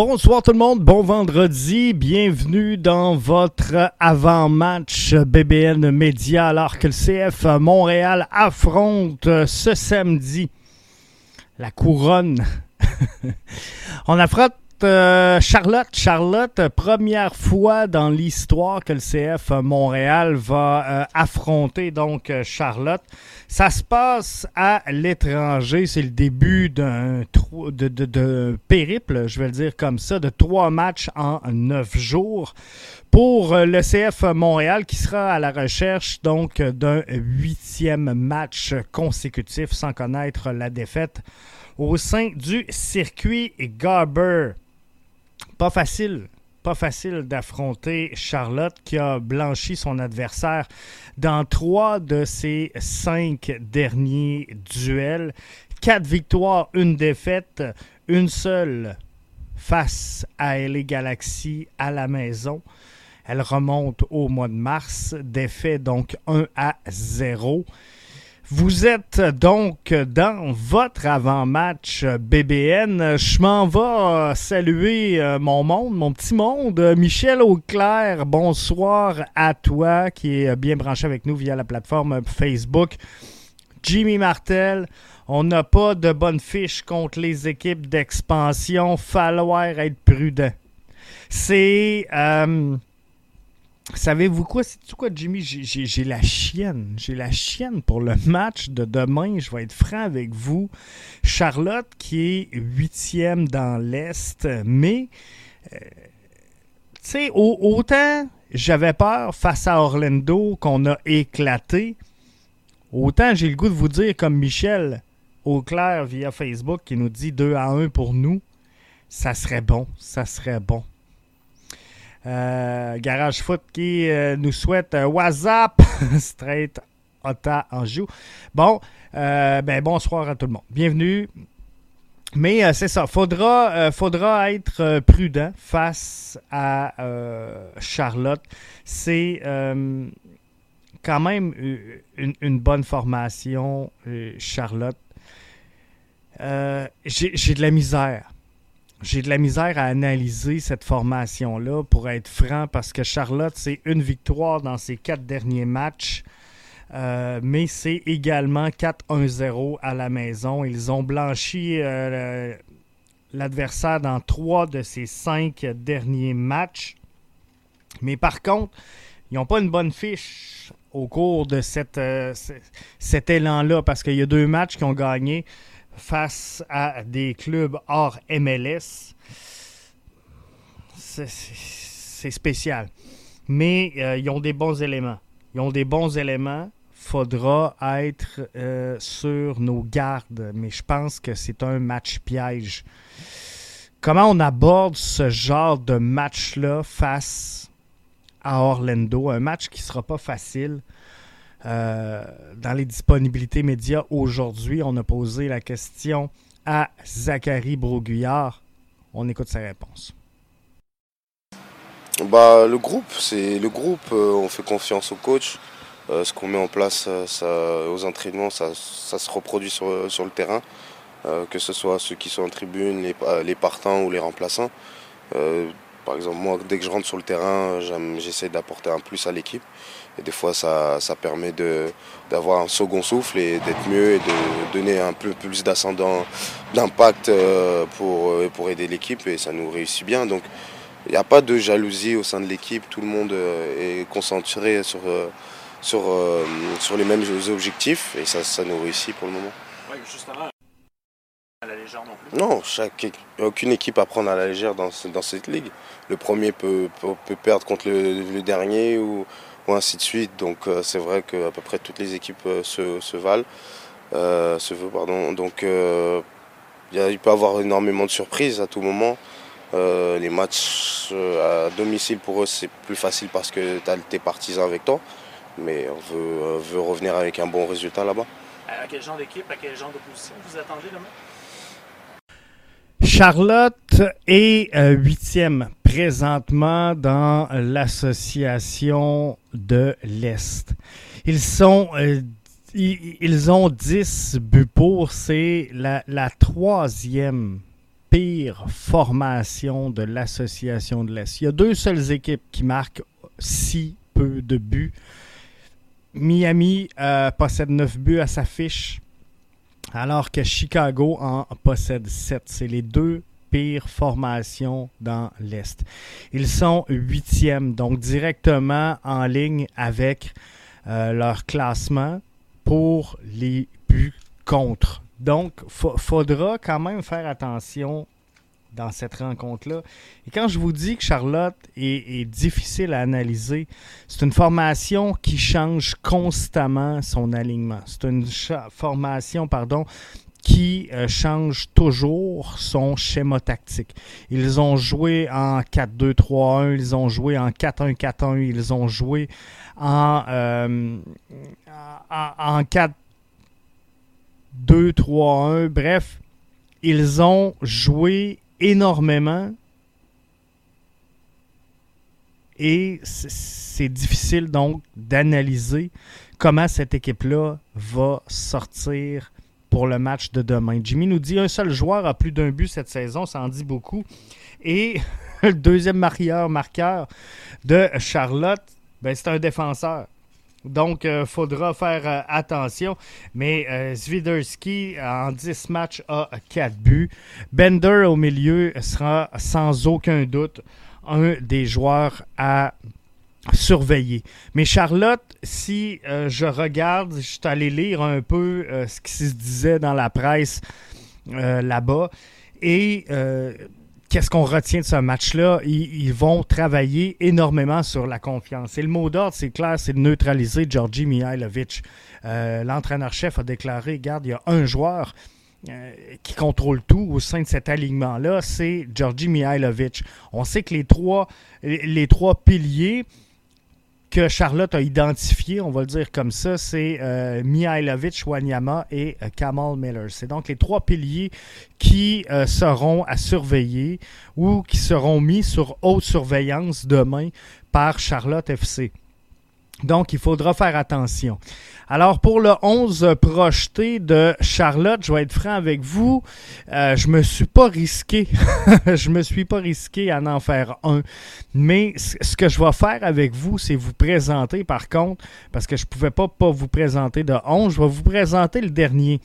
Bonsoir tout le monde, bon vendredi, bienvenue dans votre avant-match BBN Média alors que le CF Montréal affronte ce samedi la couronne. On affronte euh, Charlotte. Charlotte, première fois dans l'histoire que le CF Montréal va euh, affronter donc euh, Charlotte. Ça se passe à l'étranger. C'est le début d'un périple, je vais le dire comme ça, de trois matchs en neuf jours pour le CF Montréal qui sera à la recherche donc d'un huitième match consécutif sans connaître la défaite au sein du circuit Garber. Pas facile, pas facile d'affronter Charlotte qui a blanchi son adversaire dans trois de ses cinq derniers duels. Quatre victoires, une défaite, une seule face à LA Galaxy à la maison. Elle remonte au mois de mars, défait donc 1 à 0. Vous êtes donc dans votre avant-match BBN. Je m'en vais saluer euh, mon monde, mon petit monde. Michel Auclair, bonsoir à toi qui est bien branché avec nous via la plateforme Facebook. Jimmy Martel, on n'a pas de bonne fiche contre les équipes d'expansion. Falloir être prudent. C'est... Euh, Savez-vous quoi? C'est quoi, Jimmy? J'ai la chienne. J'ai la chienne pour le match de demain. Je vais être franc avec vous. Charlotte qui est huitième dans l'Est, mais euh, tu sais, autant j'avais peur face à Orlando qu'on a éclaté, autant j'ai le goût de vous dire comme Michel Auclair via Facebook qui nous dit 2 à 1 pour nous. Ça serait bon, ça serait bon. Euh, Garage Foot qui euh, nous souhaite euh, WhatsApp straight Ota joue. Bon, ben bonsoir à tout le monde. Bienvenue. Mais c'est ça, faudra, faudra être prudent face à Charlotte. C'est quand même une bonne formation, Charlotte. J'ai de la misère j'ai de la misère à analyser cette formation-là, pour être franc, parce que Charlotte, c'est une victoire dans ses quatre derniers matchs. Euh, mais c'est également 4-1-0 à la maison. Ils ont blanchi euh, l'adversaire dans trois de ses cinq derniers matchs. Mais par contre, ils n'ont pas une bonne fiche au cours de euh, cet élan-là parce qu'il y a deux matchs qui ont gagné face à des clubs hors MLS, c'est spécial. Mais euh, ils ont des bons éléments. Ils ont des bons éléments. Faudra être euh, sur nos gardes. Mais je pense que c'est un match piège. Comment on aborde ce genre de match-là face à Orlando? Un match qui ne sera pas facile. Euh, dans les disponibilités médias aujourd'hui, on a posé la question à Zachary Broguillard. On écoute sa réponse. Bah, le groupe, c'est le groupe. Euh, on fait confiance au coach. Euh, ce qu'on met en place aux entraînements, ça, se reproduit sur, le terrain. que ce soit ceux qui sont en tribune, les, les partants ou les remplaçants. par exemple, moi, dès que je rentre sur le terrain, j'essaie d'apporter un plus à l'équipe. Et des fois, ça, permet d'avoir un second souffle et d'être mieux et de donner un peu plus d'ascendant, d'impact euh, pour, euh, pour aider l'équipe et ça nous réussit bien. Donc, il n'y a pas de jalousie au sein de l'équipe. Tout le monde euh, est concentré sur, sur, sur les mêmes objectifs et ça, ça nous réussit pour le moment. justement. À la légère non plus Non, chaque, aucune équipe à prendre à la légère dans, dans cette ligue. Le premier peut, peut, perdre contre le dernier ou, ainsi de suite. Donc euh, c'est vrai qu'à peu près toutes les équipes euh, se, valent, euh, se veut, pardon. Donc il peut y avoir énormément de surprises à tout moment. les matchs à domicile pour eux c'est plus facile parce que tu as tes partisans avec toi. Mais on veut, veut revenir avec un bon résultat là-bas. À quel genre d'équipe, à quel genre d'opposition vous attendez demain? Charlotte est euh, huitième présentement dans l'association de l'Est. Ils sont euh, ils ont 10 buts pour. C'est la, troisième pire pires formations de l'association de l'Est. Il y a deux seules équipes qui marquent si peu de buts. Miami euh, possède 9 buts à sa fiche, alors que Chicago en possède 7. C'est les deux pires formations dans l'Est. Ils sont huitièmes, donc directement en ligne avec euh, leur classement pour les buts contre. Donc, faudra quand même faire attention dans cette rencontre-là. Et quand je vous dis que Charlotte est, difficile à analyser, c'est une formation qui change constamment son alignement. C'est une formation, pardon, qui euh, change toujours son schéma tactique. Ils ont joué en 4-2-3-1, ils ont joué en 4-1-4-1, ils ont joué en, euh, en, en 4 2-3-1. Bref, ils ont joué énormément et c'est difficile donc d'analyser comment cette équipe-là va sortir pour le match de demain. Jimmy nous dit un seul joueur a plus d'un but cette saison, ça en dit beaucoup. Et le deuxième marqueur, marqueur de Charlotte, ben, c'est un défenseur. Donc, il euh, faudra faire euh, attention. Mais euh, en 10 matchs, a 4 buts. Bender, au milieu, sera sans aucun doute un des joueurs à surveiller. Mais Charlotte, si je regarde, je suis allé lire un peu ce qui se disait dans la presse là-bas. Et qu'est-ce qu'on retient de ce match-là? Ils, vont travailler énormément sur la confiance. Et le mot d'ordre, c'est clair, c'est de neutraliser Georgi Mihailovic. Euh, l'entraîneur-chef a déclaré, regarde, il y a un joueur euh, qui contrôle tout au sein de cet alignement-là, c'est Georgi Mihailovic. On sait que les trois, les trois piliers que Charlotte a identifié, on va le dire comme ça, c'est euh, Mihailovic, Wanyama et euh, Kamal Miller. C'est donc les trois piliers qui euh, seront à surveiller ou qui seront mis sur haute surveillance demain par Charlotte FC. Donc, il faudra faire attention. Alors, pour le 11 projeté de Charlotte, je vais être franc avec vous, euh, je me suis pas risqué. je me suis pas risqué à en faire un. Mais ce que je vais faire avec vous, c'est vous présenter, par contre, parce que je pouvais pas, pas vous présenter de 11, je vais vous présenter le dernier.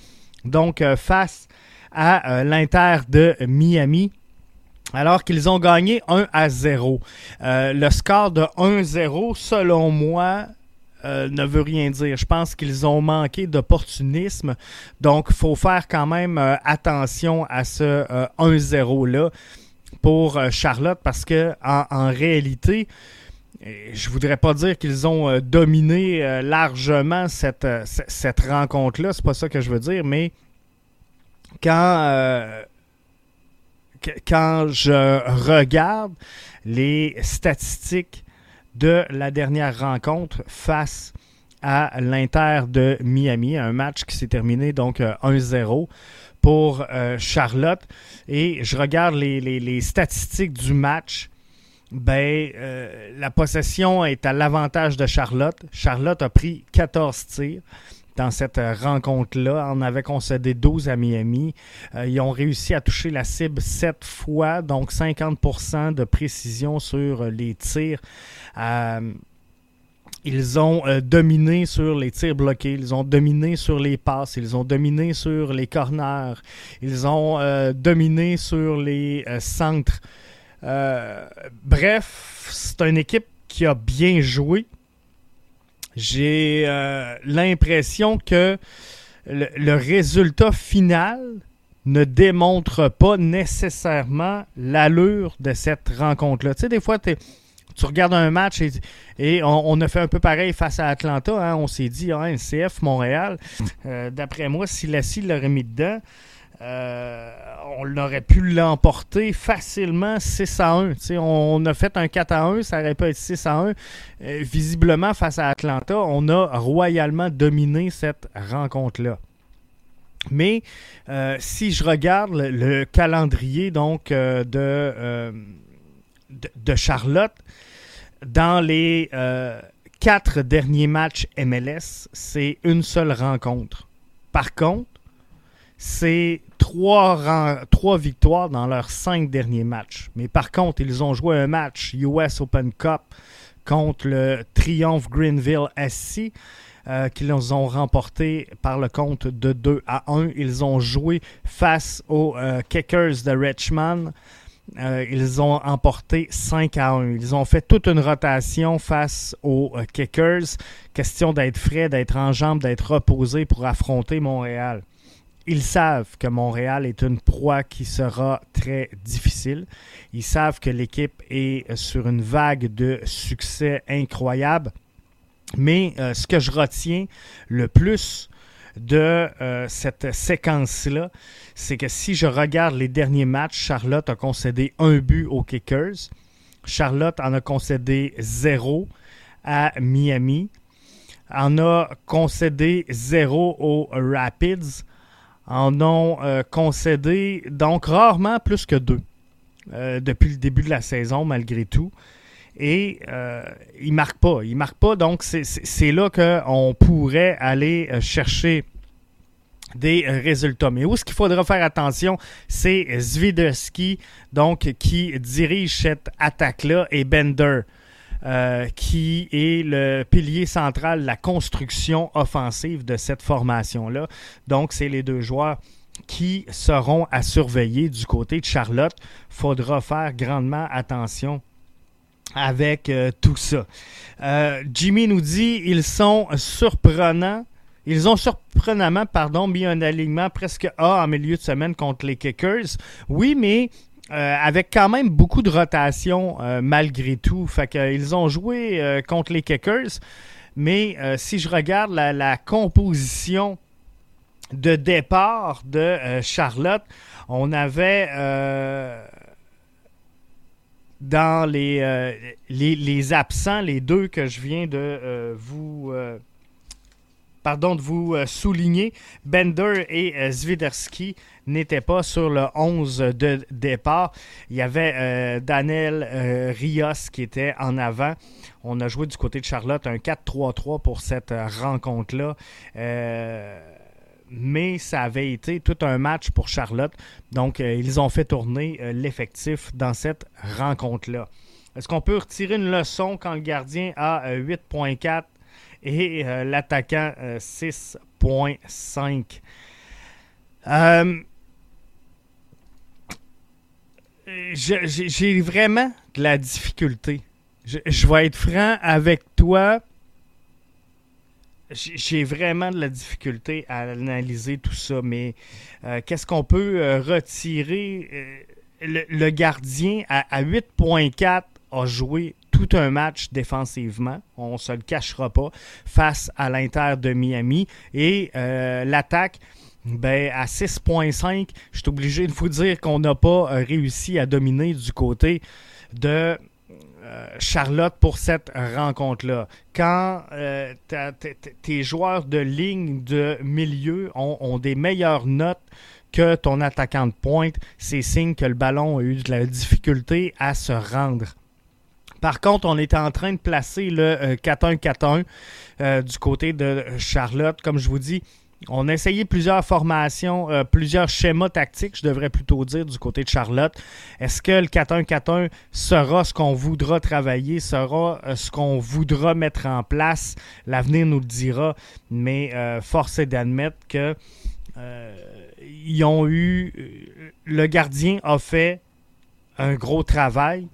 Donc, euh, face à euh, l'Inter de Miami alors qu'ils ont gagné 1 à 0. Euh, le score de 1-0, selon moi, euh, ne veut rien dire. Je pense qu'ils ont manqué d'opportunisme. Donc, il faut faire quand même euh, attention à ce 1-0-là pour Charlotte parce que en, réalité, je voudrais pas dire qu'ils ont dominé largement cette, cette rencontre-là. C'est pas ça que je veux dire, mais quand quand je regarde les statistiques de la dernière rencontre face à l'Inter de Miami, un match qui s'est terminé donc 1-0 euh, pour euh, Charlotte. Et je regarde les, statistiques du match. Ben, euh, la possession est à l'avantage de Charlotte. Charlotte a pris 14 tirs dans cette euh, rencontre-là. On avait concédé 12 à Miami. Euh, ils ont réussi à toucher la cible 7 fois, donc 50% de précision sur les tirs. Euh, ils ont dominé sur les tirs bloqués, ils ont dominé sur les passes, ils ont dominé sur les corners, ils ont dominé sur les centres. bref, c'est une équipe qui a bien joué, j'ai euh, l'impression que le, résultat final ne démontre pas nécessairement l'allure de cette rencontre-là. Tu sais, des fois, tu regardes un match et, on, a fait un peu pareil face à Atlanta. Hein. on s'est dit, ah, NCF, Montréal, euh, d'après moi, si Lassie l'aurait mis dedans, euh, on aurait pu l'emporter facilement 6 à 1. on a fait un 4 à 1, ça aurait pu être 6 à 1. Euh, visiblement, face à Atlanta, on a royalement dominé cette rencontre-là. Mais euh, si je regarde le, calendrier donc de, de, Charlotte, dans les quatre derniers matchs MLS, c'est une seule rencontre. Par contre, c'est trois, victoires dans leurs cinq derniers matchs. Mais par contre, ils ont joué un match US Open Cup contre le Triumph Greenville SC. Euh, qu'ils ont remporté par le compte de 2 à 1. Ils ont joué face aux euh, Kickers de Richmond. Euh, ils ont emporté 5 à 1. Ils ont fait toute une rotation face aux Kickers. Question d'être frais, d'être en jambes, d'être reposé pour affronter Montréal. Ils savent que Montréal est une proie qui sera très difficile. Ils savent que l'équipe est sur une vague de succès incroyable. Mais euh, ce que je retiens le plus de euh, cette séquence-là, c'est que si je regarde les derniers matchs, Charlotte a concédé un but aux Kickers. Charlotte en a concédé zéro à Miami. En a concédé zéro aux Rapids. En ont euh, concédé donc rarement plus que deux depuis le début de la saison, malgré tout et euh, il marque pas. Il marque pas, donc c'est là qu'on pourrait aller euh, chercher des résultats. Mais où ce qu'il faudra faire attention, c'est Zviderski, donc qui dirige cette attaque-là, et Bender, euh, qui est le pilier central de la construction offensive de cette formation-là. Donc, c'est les deux joueurs qui seront à surveiller du côté de Charlotte. faudra faire grandement attention avec euh, tout ça. Euh, Jimmy nous dit ils sont surprenants. Ils ont surprenamment, pardon, mis un alignement presque A en milieu de semaine contre les Kickers. Oui, mais euh, avec quand même beaucoup de rotation malgré tout. Fait qu'ils ont joué contre les Kickers. Mais si je regarde la, composition de départ de Charlotte, on avait dans euh, les, les, absents, les deux que je viens de euh, vous euh, pardon de vous souligner, Bender et Zviderski n'étaient pas sur le 11 de départ. Il y avait Daniel Rios qui était en avant. On a joué du côté de Charlotte un 4-3-3 pour cette rencontre-là mais ça avait été tout un match pour Charlotte. Donc, euh, ils ont fait tourner euh, l'effectif dans cette rencontre-là. Est-ce qu'on peut retirer une leçon quand le gardien a 8.4 euh, et l'attaquant 6.5? J'ai vraiment de la difficulté. je vais être franc avec toi j'ai vraiment de la difficulté à analyser tout ça, mais euh, qu'est-ce qu'on peut euh, retirer? Euh, le, gardien à, 8.4 a joué tout un match défensivement, on se le cachera pas, face à l'Inter de Miami. Et l'attaque, ben, à 6.5, je suis obligé de vous dire qu'on n'a pas réussi à dominer du côté de euh, Charlotte pour cette rencontre-là. Quand euh, tes joueurs de ligne de milieu ont, des meilleures notes que ton attaquant de pointe, c'est signe que le ballon a eu de la difficulté à se rendre. Par contre, on est en train de placer le 4-1-4-1 euh, du côté de Charlotte. Comme je vous dis, on a essayé plusieurs formations, euh, plusieurs schémas tactiques, je devrais plutôt dire, du côté de Charlotte. Est-ce que le 4-1-4-1 sera ce qu'on voudra travailler, sera euh, ce qu'on voudra mettre en place? L'avenir nous le dira, mais euh, force est d'admettre que ils ont eu. Le gardien a fait un gros travail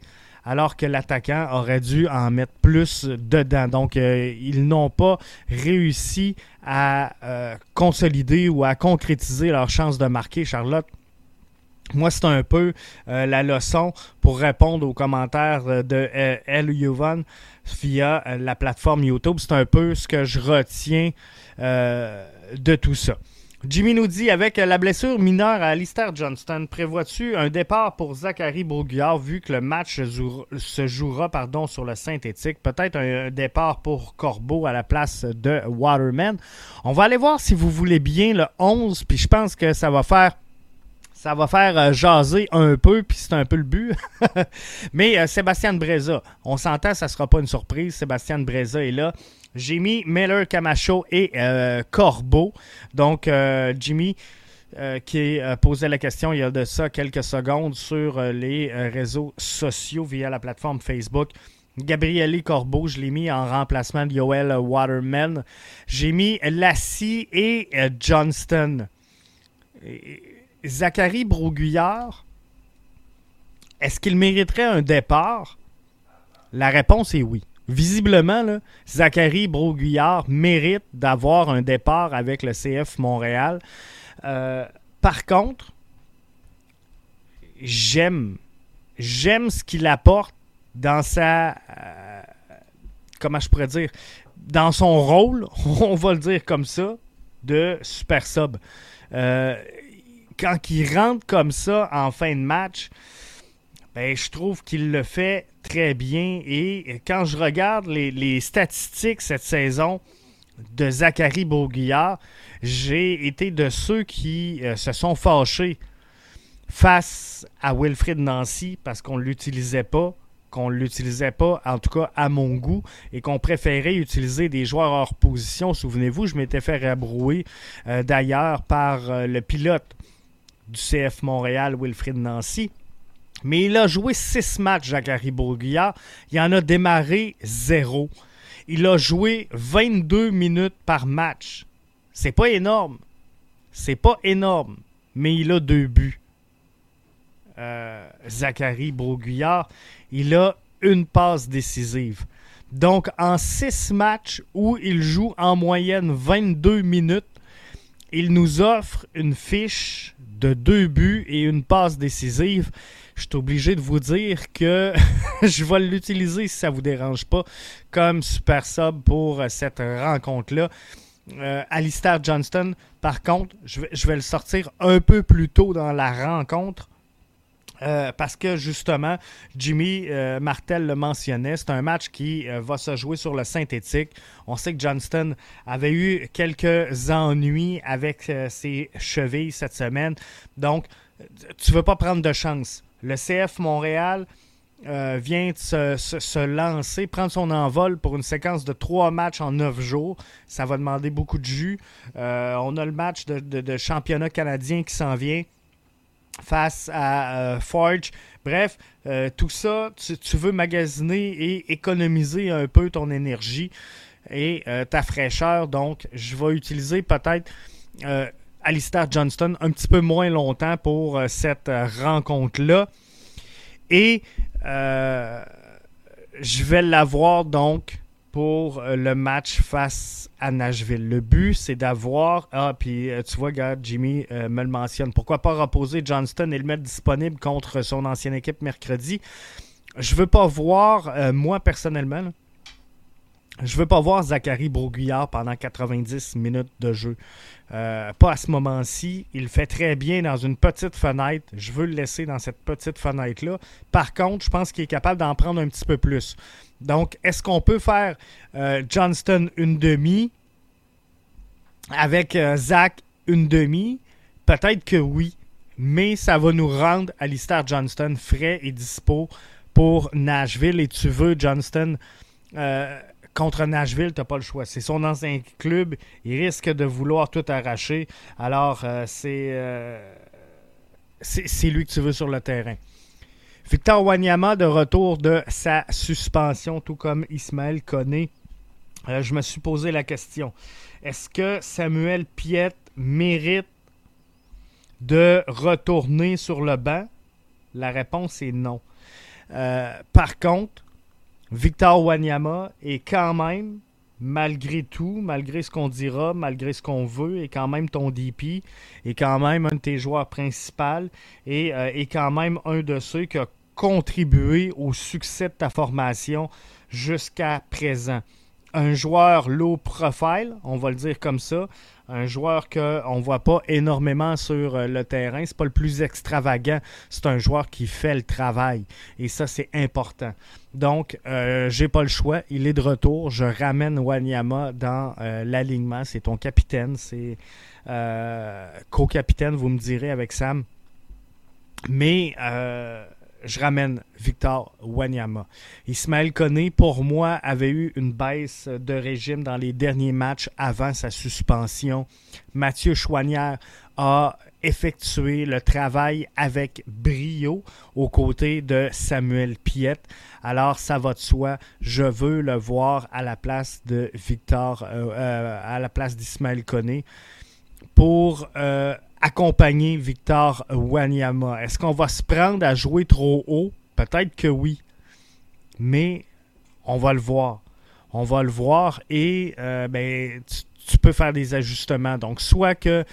alors que l'attaquant aurait dû en mettre plus dedans. Donc, euh, ils n'ont pas réussi à euh, consolider ou à concrétiser leur chance de marquer, Charlotte. Moi, c'est un peu euh, la leçon pour répondre aux commentaires de El Yuvan via la plateforme YouTube. C'est un peu ce que je retiens de tout ça. Jimmy nous dit avec la blessure mineure à Alistair Johnston, prévois-tu un départ pour Zachary Bourguillard vu que le match se jouera pardon, sur le synthétique? Peut-être un départ pour Corbeau à la place de Waterman. On va aller voir si vous voulez bien le 11, puis je pense que ça va faire ça va faire euh, jaser un peu, puis c'est un peu le but. Mais euh, Sébastien Breza, on s'entend, ça ne sera pas une surprise. Sébastien Breza est là. J'ai mis Miller, Camacho et euh, Corbeau. Donc, Jimmy, qui posait la question il y a de ça quelques secondes sur les réseaux sociaux via la plateforme Facebook. Gabriele Corbeau, je l'ai mis en remplacement de Yoel Waterman. J'ai mis Lassie et Johnston. Zachary Broguillard, est-ce qu'il mériterait un départ? La réponse est oui. Visiblement, Zachary Broguillard mérite d'avoir un départ avec le CF Montréal. Euh, par contre, j'aime, j'aime ce qu'il apporte dans sa, euh, comment je pourrais dire, dans son rôle, on va le dire comme ça, de super sub. Euh, quand il rentre comme ça en fin de match, ben, je trouve qu'il le fait très bien. Et quand je regarde les, statistiques cette saison de Zachary Bourguillard, j'ai été de ceux qui euh, se sont fâchés face à Wilfrid Nancy parce qu'on ne l'utilisait pas qu'on ne l'utilisait pas, en tout cas à mon goût, et qu'on préférait utiliser des joueurs hors position. Souvenez-vous, je m'étais fait rabrouer euh, d'ailleurs par euh, le pilote du CF Montréal, Wilfrid Nancy. Mais il a joué six matchs, Jacques-Harry Bourguillard. Il en a démarré zéro. Il a joué 22 minutes par match. C'est pas énorme. C'est pas énorme. Mais il a deux buts. Euh, Zachary Broguillard, il a une passe décisive. Donc, en six matchs où il joue en moyenne 22 minutes, il nous offre une fiche de deux buts et une passe décisive. Je suis obligé de vous dire que je vais l'utiliser si ça vous dérange pas comme super sub pour cette rencontre-là. Euh, Alistair Johnston, par contre, je vais, le sortir un peu plus tôt dans la rencontre euh, parce que justement, Jimmy euh, Martel le mentionnait, c'est un match qui euh, va se jouer sur le synthétique. On sait que Johnston avait eu quelques ennuis avec ses chevilles cette semaine. Donc, tu ne veux pas prendre de chance. Le CF Montréal vient de se, lancer, prendre son envol pour une séquence de trois matchs en neuf jours. Ça va demander beaucoup de jus. on a le match de championnat canadien qui s'en vient face à euh, Forge. Bref, euh, tout ça, tu, veux magasiner et économiser un peu ton énergie et euh, ta fraîcheur. Donc, je vais utiliser peut-être Alistair Johnston un petit peu moins longtemps pour cette rencontre-là. Et je vais l'avoir donc pour euh, le match face à Nashville. Le but, c'est d'avoir. Ah, puis euh, tu vois, regarde, Jimmy euh, me le mentionne. Pourquoi pas reposer Johnston et le mettre disponible contre son ancienne équipe mercredi? Je veux pas voir, moi personnellement, je veux pas voir Zachary Broguillard pendant 90 minutes de jeu. pas à ce moment-ci. Il fait très bien dans une petite fenêtre. Je veux le laisser dans cette petite fenêtre-là. Par contre, je pense qu'il est capable d'en prendre un petit peu plus. Donc, est-ce qu'on peut faire euh, Johnston une demi avec euh, Zach une demi? Peut-être que oui, mais ça va nous rendre Alistair Johnston frais et dispo pour Nashville. Et tu veux Johnston euh, contre Nashville, tu n'as pas le choix. C'est son ancien club. Il risque de vouloir tout arracher. Alors, c'est c'est lui que tu veux sur le terrain. Victor Wanyama de retour de sa suspension, tout comme Ismaël Koné. Euh, je me suis posé la question. Est-ce que Samuel Piet mérite de retourner sur le banc? La réponse est non. Euh, par contre, Victor Wanyama est quand même, malgré tout, malgré ce qu'on dira, malgré ce qu'on veut, est quand même ton DP, est quand même un de tes joueurs principaux et euh, est quand même un de ceux qui a contribuer au succès de ta formation jusqu'à présent. Un joueur low profile, on va le dire comme ça, un joueur qu'on ne voit pas énormément sur euh, le terrain. C'est pas le plus extravagant. C'est un joueur qui fait le travail. Et ça, c'est important. Donc, euh, j'ai pas le choix. Il est de retour. Je ramène Wanyama dans euh, l'alignement. C'est ton capitaine. C'est co-capitaine, vous me direz, avec Sam. Mais je ramène Victor Wanyama. Ismaël Koné, pour moi, avait eu une baisse de régime dans les derniers matchs avant sa suspension. Mathieu Chouanière a effectué le travail avec brio aux côtés de Samuel Piette. Alors, ça va de soi. Je veux le voir à la place de Victor, euh, euh, à la place d'Ismaël Koné pour euh, accompagner Victor Wanyama. Est-ce qu'on va se prendre à jouer trop haut? Peut-être que oui. Mais on va le voir. On va le voir et ben, tu, tu peux faire des ajustements. Donc, soit que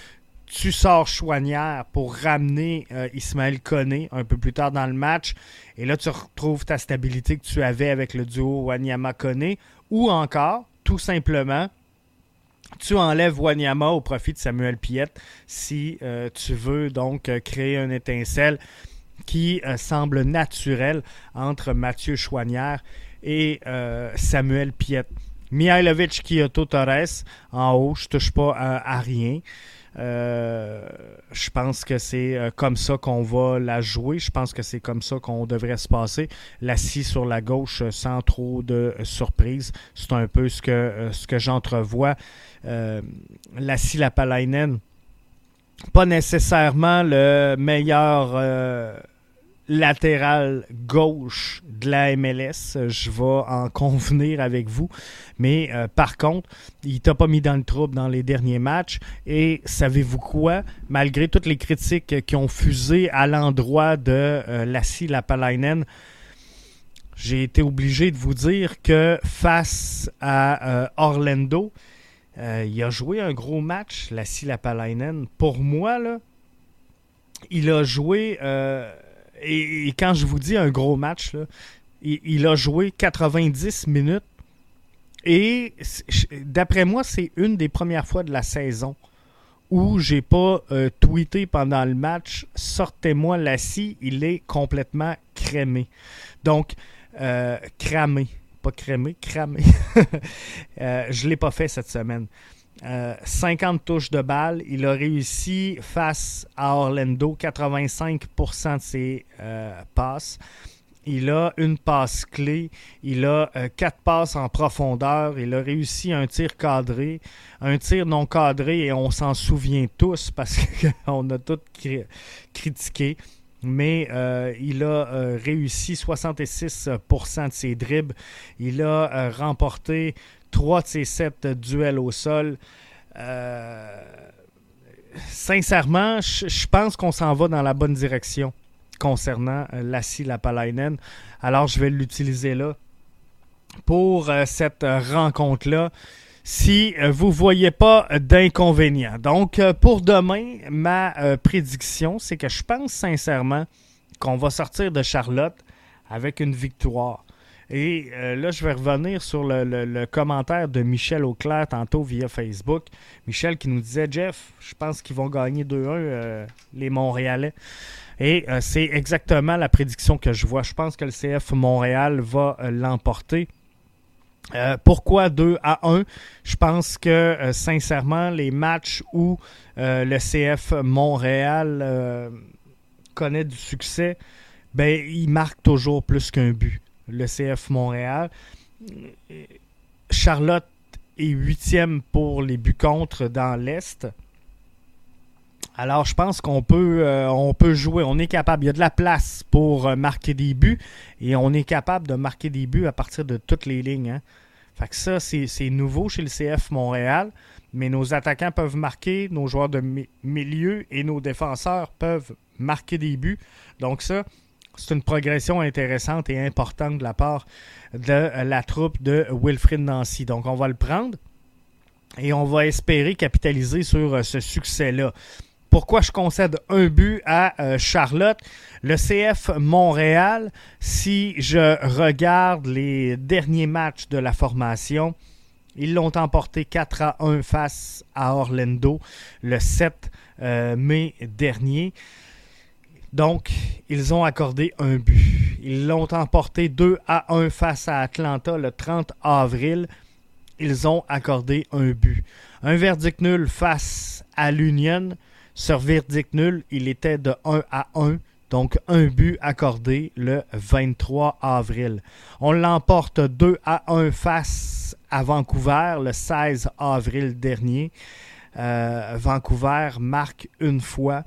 tu sors Chouanière pour ramener euh, Ismaël Koné un peu plus tard dans le match. Et là, tu retrouves ta stabilité que tu avais avec le duo Wanyama-Koné. Ou encore, tout simplement, tu enlèves Wanyama au profit de Samuel Piette si euh, tu veux donc euh, créer une étincelle qui semble naturelle entre Mathieu Chouanière et Samuel Piette. Mihailovic Kyoto Torres en haut, je touche pas à rien. Euh, je pense que c'est euh, comme ça qu'on va la jouer. Je pense que c'est comme ça qu'on devrait se passer. La scie sur la gauche euh, sans trop de surprise. C'est un peu ce que, ce que j'entrevois. la scie Lapalainen, pas nécessairement le meilleur latéral gauche de la MLS. Je vais en convenir avec vous. Mais euh, par contre, il t'a pas mis dans le trouble dans les derniers matchs. Et savez-vous quoi? Malgré toutes les critiques qui ont fusé à l'endroit de euh, Lassie Lapalainen, j'ai été obligé de vous dire que face à euh, Orlando, il a joué un gros match, Lassie Lapalainen. Pour moi, là, il a joué et, quand je vous dis un gros match, il, a joué 90 minutes. Et d'après moi, c'est une des premières fois de la saison où j'ai pas euh, tweeté pendant le match Sortez-moi la scie, il est complètement crémé. Donc, euh, cramé. Pas crémé, cramé. euh, je ne l'ai pas fait cette semaine. 50 euh, touches de balle. Il a réussi face à Orlando 85% de ses euh, passes. Il a une passe clé. Il a euh, quatre passes en profondeur. Il a réussi un tir cadré, un tir non cadré, et on s'en souvient tous parce qu'on a tous critiqué. Mais il a réussi 66% de ses dribbles. Il a remporté trois de ses sept duels au sol. Euh, sincèrement, je pense qu'on s'en va dans la bonne direction concernant euh, Lassie Lapalainen. Alors, je vais l'utiliser là pour euh, cette rencontre-là si vous ne voyez pas d'inconvénient. Donc, pour demain, ma prédiction, c'est que je pense sincèrement qu'on va sortir de Charlotte avec une victoire. Et euh, là, je vais revenir sur le, commentaire de Michel Auclair tantôt via Facebook. Michel qui nous disait Jeff, je pense qu'ils vont gagner 2-1 euh, les Montréalais. Et euh, c'est exactement la prédiction que je vois. Je pense que le CF Montréal va l'emporter. pourquoi 2 à 1 Je pense que sincèrement, les matchs où le CF Montréal connaît du succès, ben, il marque toujours plus qu'un but le CF Montréal. Charlotte est huitième pour les buts contre dans l'Est. Alors, je pense qu'on peut, euh, peut jouer. On est capable. Il y a de la place pour euh, marquer des buts et on est capable de marquer des buts à partir de toutes les lignes. Hein. Fait que ça, c'est nouveau chez le CF Montréal. Mais nos attaquants peuvent marquer, nos joueurs de milieu et nos défenseurs peuvent marquer des buts. Donc, ça, c'est une progression intéressante et importante de la part de la troupe de Wilfrid Nancy. Donc, on va le prendre et on va espérer capitaliser sur euh, ce succès-là. Pourquoi je concède un but à euh, Charlotte? Le CF Montréal, si je regarde les derniers matchs de la formation, ils l'ont emporté 4 à 1 face à Orlando le 7 euh, mai dernier. Donc, ils ont accordé un but. Ils l'ont emporté 2 à 1 face à Atlanta le 30 avril. Ils ont accordé un but. Un verdict nul face à l'Union. Sur verdict nul, il était de 1 à 1. Donc, un but accordé le 23 avril. On l'emporte 2 à 1 face à Vancouver le 16 avril dernier. Euh, Vancouver marque une fois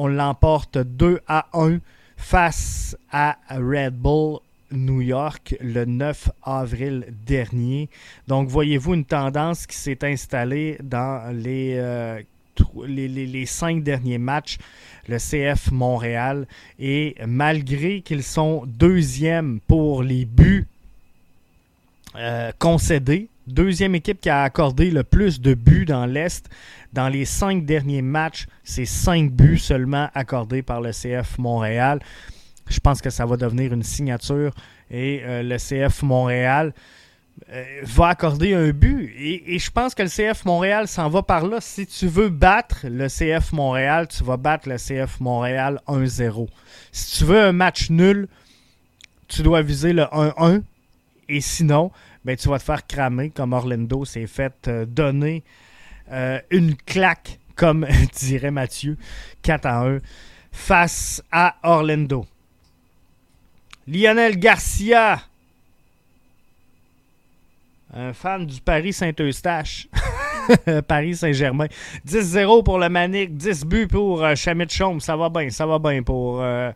On l'emporte 2 à 1 face à Red Bull New York le 9 avril dernier. Donc, voyez-vous une tendance qui s'est installée dans les, euh, cinq derniers matchs, le CF Montréal. Et malgré qu'ils sont deuxièmes pour les buts euh, concédés, deuxième équipe qui a accordé le plus de buts dans l'Est, dans les cinq derniers matchs, c'est cinq buts seulement accordés par le CF Montréal. Je pense que ça va devenir une signature et euh, le CF Montréal euh, va accorder un but. Et, je pense que le CF Montréal s'en va par là. Si tu veux battre le CF Montréal, tu vas battre le CF Montréal 1-0. Si tu veux un match nul, tu dois viser le 1-1. Et sinon, ben, tu vas te faire cramer comme Orlando s'est fait euh, donner une claque, comme dirait Mathieu, 4 1 face à Orlando. Lionel Garcia, un fan du Paris Saint-Eustache. Paris Saint-Germain. 10-0 pour le Manic, 10 buts pour euh, Chamit. Ça va bien, ça va bien pour euh,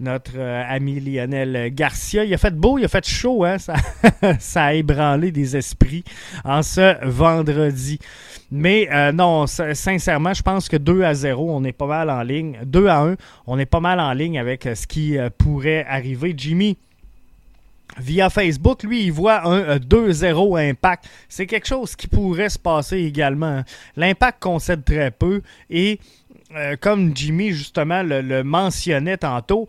notre euh, ami Lionel Garcia. Il a fait beau, il a fait chaud. Hein? Ça, ça a ébranlé des esprits en ce vendredi. Mais euh, non, sincèrement, je pense que 2 à 0, on est pas mal en ligne. 2 à 1, on est pas mal en ligne avec ce qui pourrait arriver. Jimmy, via Facebook, lui, il voit un 2-0 impact. C'est quelque chose qui pourrait se passer également. L'impact concède très peu et comme Jimmy justement le, mentionnait tantôt,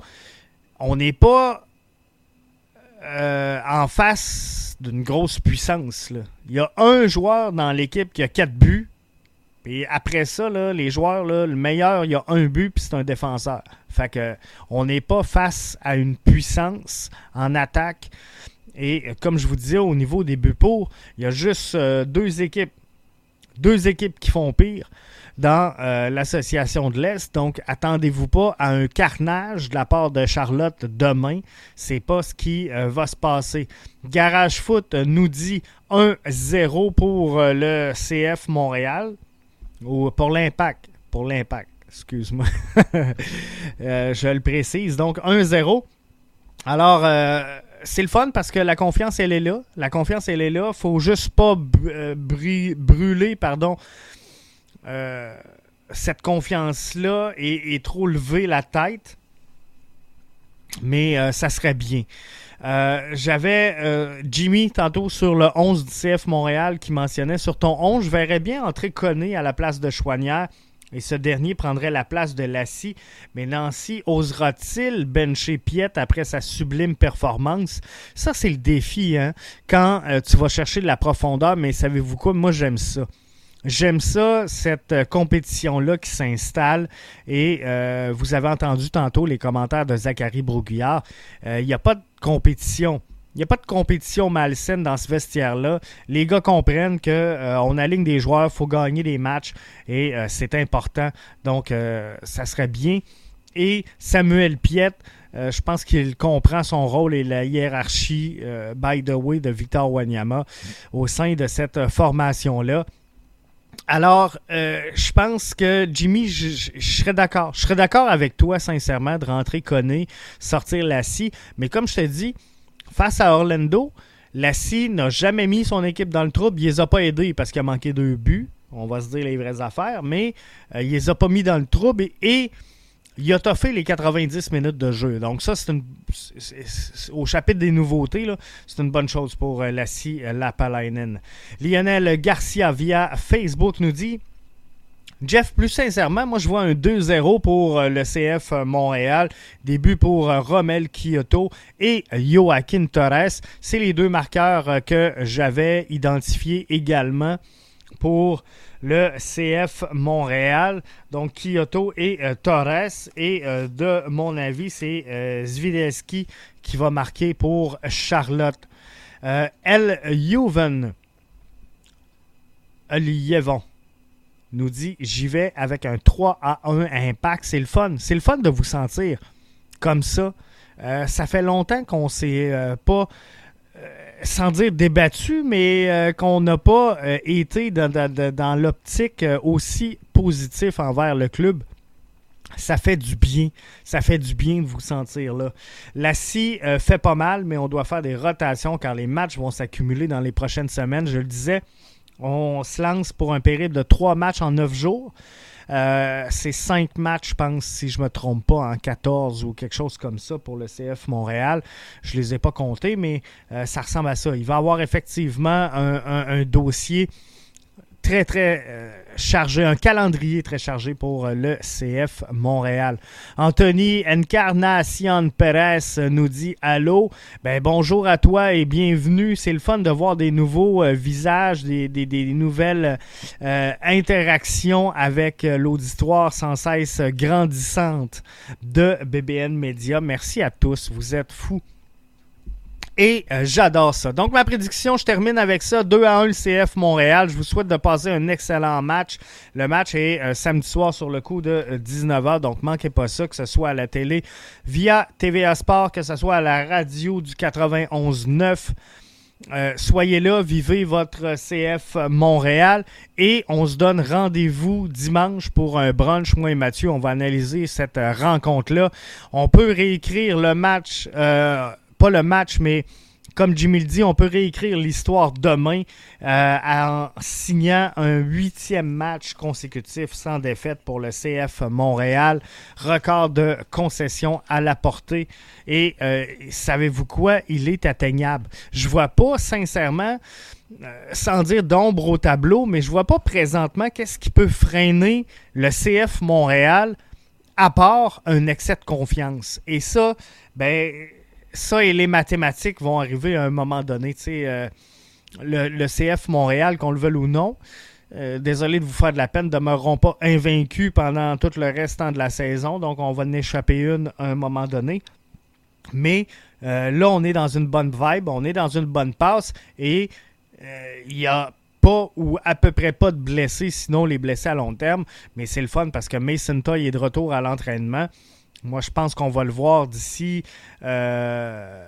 on n'est pas en face d'une grosse puissance. Il y a un joueur dans l'équipe qui a quatre buts. Et après ça, les joueurs, le meilleur, il y a un but, puis c'est un défenseur. Fait que on n'est pas face à une puissance en attaque. Et comme je vous disais, au niveau des buts pour, il y a juste euh, deux équipes. Deux équipes qui font pire dans euh, l'association de l'Est. Donc, attendez-vous pas à un carnage de la part de Charlotte demain. C'est pas ce qui euh, va se passer. Garage Foot nous dit 1-0 pour euh, le CF Montréal ou pour l'Impact. Pour l'Impact, excuse-moi. je le précise. Donc, 1-0. Alors, c'est le fun parce que la confiance, elle est là. La confiance, elle est là. faut juste pas brûler, pardon, euh, cette confiance-là et, trop lever la tête. Mais euh, ça serait bien. Euh, j'avais Jimmy tantôt sur le 11 du CF Montréal qui mentionnait sur ton 11, je verrais bien entrer Conné à la place de Chouanière et ce dernier prendrait la place de Lassie. Mais Nancy osera-t-il bencher Piette après sa sublime performance? Ça, c'est le défi, hein? Quand tu vas chercher de la profondeur, mais savez-vous quoi? Moi, j'aime ça. J'aime ça, cette euh, compétition-là qui s'installe. Et euh, vous avez entendu tantôt les commentaires de Zachary Broguillard. Euh, il n'y a pas de compétition. Il n'y a pas de compétition malsaine dans ce vestiaire-là. Les gars comprennent qu'on aligne des joueurs, il faut gagner des matchs et c'est important. Donc, ça serait bien. Et Samuel Piette, je pense qu'il comprend son rôle et la hiérarchie, by the way, de Victor Wanyama au sein de cette formation-là. Alors, euh, je pense que Jimmy, je, serais d'accord. Je serais d'accord avec toi, sincèrement, de rentrer Conné, sortir Lassie. Mais comme je te dis, face à Orlando, Lassie n'a jamais mis son équipe dans le trouble. Il les a pas aidés parce qu'il a manqué deux buts. On va se dire les vraies affaires. Mais euh, il les a pas mis dans le trouble. et il a toffé les 90 minutes de jeu. Donc ça, c'est au chapitre des nouveautés, c'est une bonne chose pour euh, Lassie euh, Lapalainen. Lionel Garcia via Facebook nous dit Jeff, plus sincèrement, moi je vois un 2-0 pour euh, le CF Montréal. Début pour Romel Kyoto et Joaquin Torres. C'est les deux marqueurs que j'avais identifiés également pour le CF Montréal. Donc Kyoto et euh, Torres. Et euh, de mon avis, c'est euh, qui va marquer pour Charlotte. El Juven, nous dit J'y vais avec un 3 à 1 impact. C'est le fun. C'est le fun de vous sentir comme ça. ça fait longtemps qu'on ne s'est pas sans dire débattu, mais euh, qu'on n'a pas euh, été dans, l'optique euh, aussi positif envers le club. ça fait du bien. Ça fait du bien de vous sentir là. La scie fait pas mal, mais on doit faire des rotations car les matchs vont s'accumuler dans les prochaines semaines. Je le disais, on se lance pour un périple de trois matchs en neuf jours. Euh, c'est cinq matchs, je pense, si je me trompe pas, en 14 ou quelque chose comme ça pour le CF Montréal. Je les ai pas comptés, mais euh, ça ressemble à ça. Il va avoir effectivement un dossier très, très euh, chargé, un calendrier très chargé pour euh, le CF Montréal. Anthony Encarnacion Perez nous dit Allô, ben bonjour à toi et bienvenue. C'est le fun de voir des nouveaux euh, visages, des, nouvelles interactions avec l'auditoire sans cesse grandissante de BBN Media. Merci à tous, vous êtes fous. Et euh, j'adore ça. Donc, ma prédiction, je termine avec ça. 2 à 1 le CF Montréal. Je vous souhaite de passer un excellent match. Le match est euh, samedi soir sur le coup de 19h. Euh, donc, manquez pas ça, que ce soit à la télé via TVA Sport, que ce soit à la radio du 91.9. soyez là, vivez votre CF Montréal et on se donne rendez-vous dimanche pour un brunch. Moi et Mathieu, on va analyser cette rencontre-là. On peut réécrire le match pas le match, mais comme Jimmy le dit, on peut réécrire l'histoire demain euh, en signant un huitième match consécutif sans défaite pour le CF Montréal. Record de concession à la portée. Et euh, savez-vous quoi? Il est atteignable. Je vois pas, sincèrement, euh, sans dire d'ombre au tableau, mais je vois pas présentement qu'est-ce qui peut freiner le CF Montréal à part un excès de confiance. Et ça, ben ça et les mathématiques vont arriver à un moment donné. Euh, le, CF Montréal, qu'on le veuille ou non, euh, désolé de vous faire de la peine, demeureront pas invaincus pendant tout le restant de la saison. Donc, on va en échapper une à un moment donné. Mais euh, là, on est dans une bonne vibe, on est dans une bonne passe et il n'y a pas ou à peu près pas de blessés, sinon les blessés à long terme. Mais c'est le fun parce que Mason Toy est de retour à l'entraînement. Moi, je pense qu'on va le voir d'ici euh,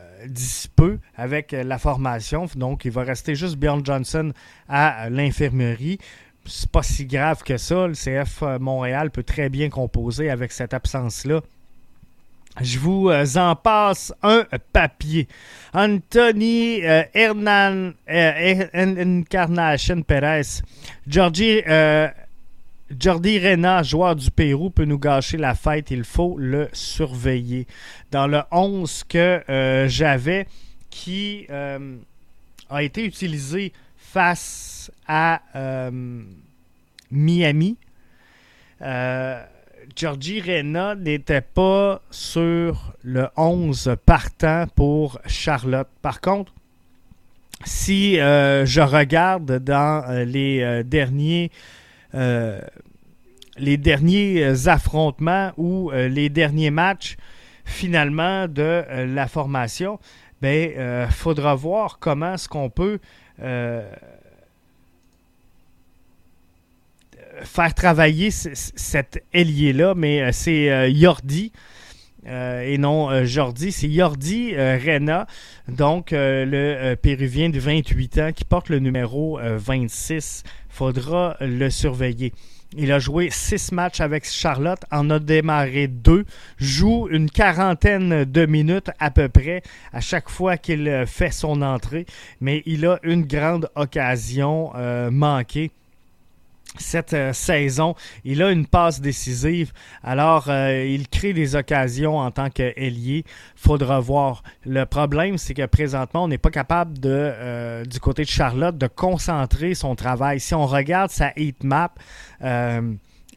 peu avec la formation. Donc, il va rester juste Bjorn Johnson à l'infirmerie. C'est pas si grave que ça. Le CF Montréal peut très bien composer avec cette absence-là. Je vous euh, en passe un papier. Anthony euh, Hernan euh, Encarnation Perez. Georgie Jordi Rena, joueur du Pérou, peut nous gâcher la fête. Il faut le surveiller. Dans le 11 que euh, j'avais, qui euh, a été utilisé face à euh, Miami, Georgie Rena n'était pas sur le 11 partant pour Charlotte. Par contre, si je regarde dans les derniers les derniers euh, affrontements ou euh, les derniers matchs finalement de la formation, ben faudra voir comment est-ce qu'on peut faire travailler cet ailier-là, mais c'est Yordi. et non Jordi, c'est Yordi Rena, donc le Péruvien de 28 ans qui porte le numéro 26 faudra le surveiller. Il a joué six matchs avec Charlotte, en a démarré deux, joue une quarantaine de minutes à peu près à chaque fois qu'il fait son entrée, mais il a une grande occasion euh, manquée cette euh, saison. Il a une passe décisive. Alors, euh, il crée des occasions en tant qu'ailier. Faudra voir. Le problème, c'est que présentement, on n'est pas capable de, euh, du côté de Charlotte, de concentrer son travail. Si on regarde sa heat map,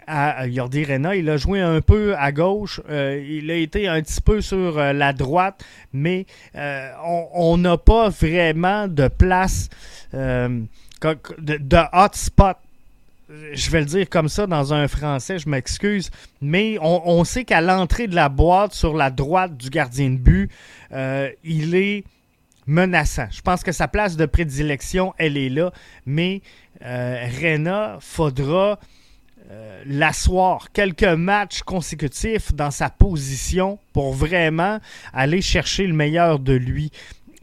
à Jordi Rena. Il a joué un peu à gauche. il a été un petit peu sur la droite, mais on n'a pas vraiment de place de, de hotspot je vais le dire comme ça dans un français, je m'excuse, mais on, sait qu'à l'entrée de la boîte, sur la droite du gardien de but, euh, il est menaçant. Je pense que sa place de prédilection, elle est là, mais euh, Rena, faudra euh, l'asseoir quelques matchs consécutifs dans sa position pour vraiment aller chercher le meilleur de lui.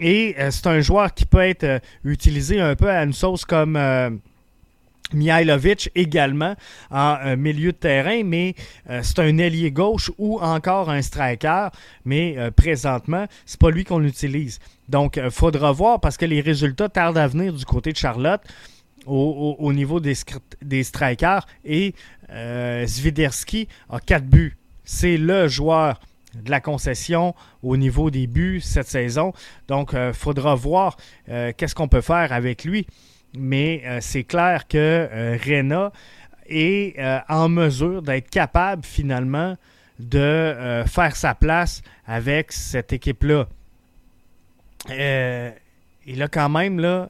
Et c'est un joueur qui peut être utilisé un peu à une sauce comme Mihailovic également en milieu de terrain, mais c'est un ailier gauche ou encore un striker, mais présentement, c'est pas lui qu'on utilise. Donc, il faudra voir parce que les résultats tardent à venir du côté de Charlotte au, niveau des, strikers et Zviderski a quatre buts. C'est le joueur de la concession au niveau des buts cette saison. Donc, il euh, faudra voir euh, qu'est-ce qu'on peut faire avec lui. Mais euh, c'est clair que Rena est en mesure d'être capable finalement de faire sa place avec cette équipe-là. il a quand même là,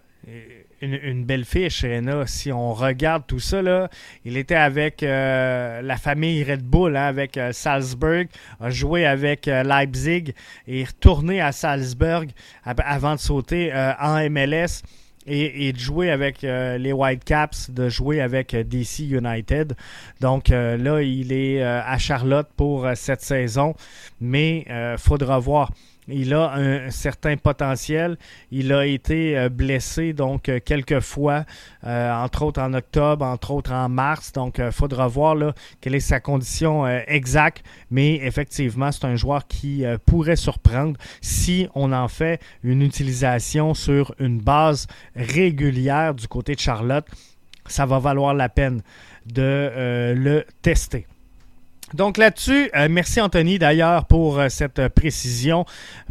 une, belle fiche, Rena. Si on regarde tout ça, là, il était avec euh, la famille Red Bull, hein, avec euh, Salzburg, a joué avec euh, Leipzig et est retourné à Salzburg avant de sauter en MLS et, de jouer avec les Whitecaps, de jouer avec DC United. Donc là, il est à Charlotte pour cette saison, mais faudra voir. Il a un certain potentiel. Il a été euh, blessé donc euh, quelques fois, euh, entre autres en octobre, entre autres en mars. Donc, il faudra voir quelle est sa condition exacte. Mais effectivement, c'est un joueur qui pourrait surprendre si on en fait une utilisation sur une base régulière du côté de Charlotte. Ça va valoir la peine de le tester. Donc là-dessus, euh, merci Anthony d'ailleurs pour euh, cette précision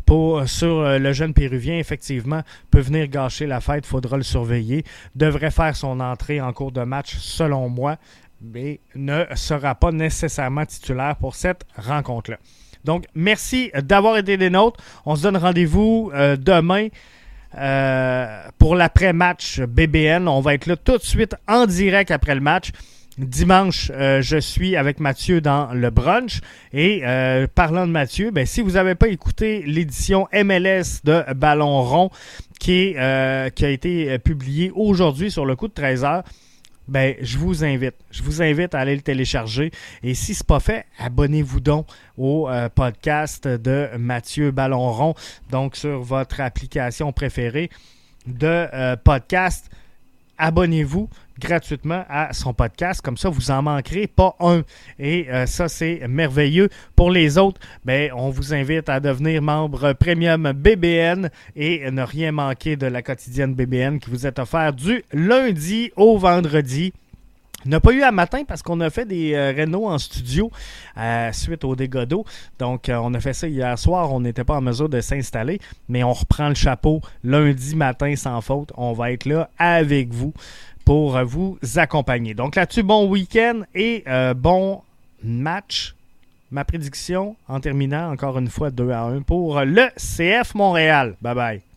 pour, euh, sur le jeune Péruvien. Effectivement, peut venir gâcher la fête, faudra le surveiller. Devrait faire son entrée en cours de match selon moi, mais ne sera pas nécessairement titulaire pour cette rencontre-là. Donc, merci d'avoir été des nôtres. On se donne rendez-vous demain. pour l'après-match BBN. On va être là tout de suite en direct après le match. Dimanche, euh, je suis avec Mathieu dans le brunch. Et euh, parlant de Mathieu, ben, si vous n'avez pas écouté l'édition MLS de Ballon rond qui, euh, a été publiée aujourd'hui sur le coup de 13 heures, ben, je vous invite. Je vous invite à aller le télécharger. Et si ce n'est pas fait, abonnez-vous donc au podcast de Mathieu Ballon rond, donc sur votre application préférée de podcast abonnez-vous gratuitement à son podcast. Comme ça, vous en manquerez pas un. Et euh, ça, c'est merveilleux. Pour les autres, ben, on vous invite à devenir membre premium BBN et ne rien manquer de la quotidienne BBN qui vous est offerte du lundi au vendredi. n'a pas eu à matin parce qu'on a fait des euh, en studio euh, suite au dégâts d'eau. Donc, euh, on a fait ça hier soir. On n'était pas en mesure de s'installer, mais on reprend le chapeau lundi matin sans faute. On va être là avec vous pour vous accompagner. Donc là-dessus, bon week-end et euh, bon match. Ma prédiction en terminant encore une fois 2 à 1 pour le CF Montréal. Bye bye.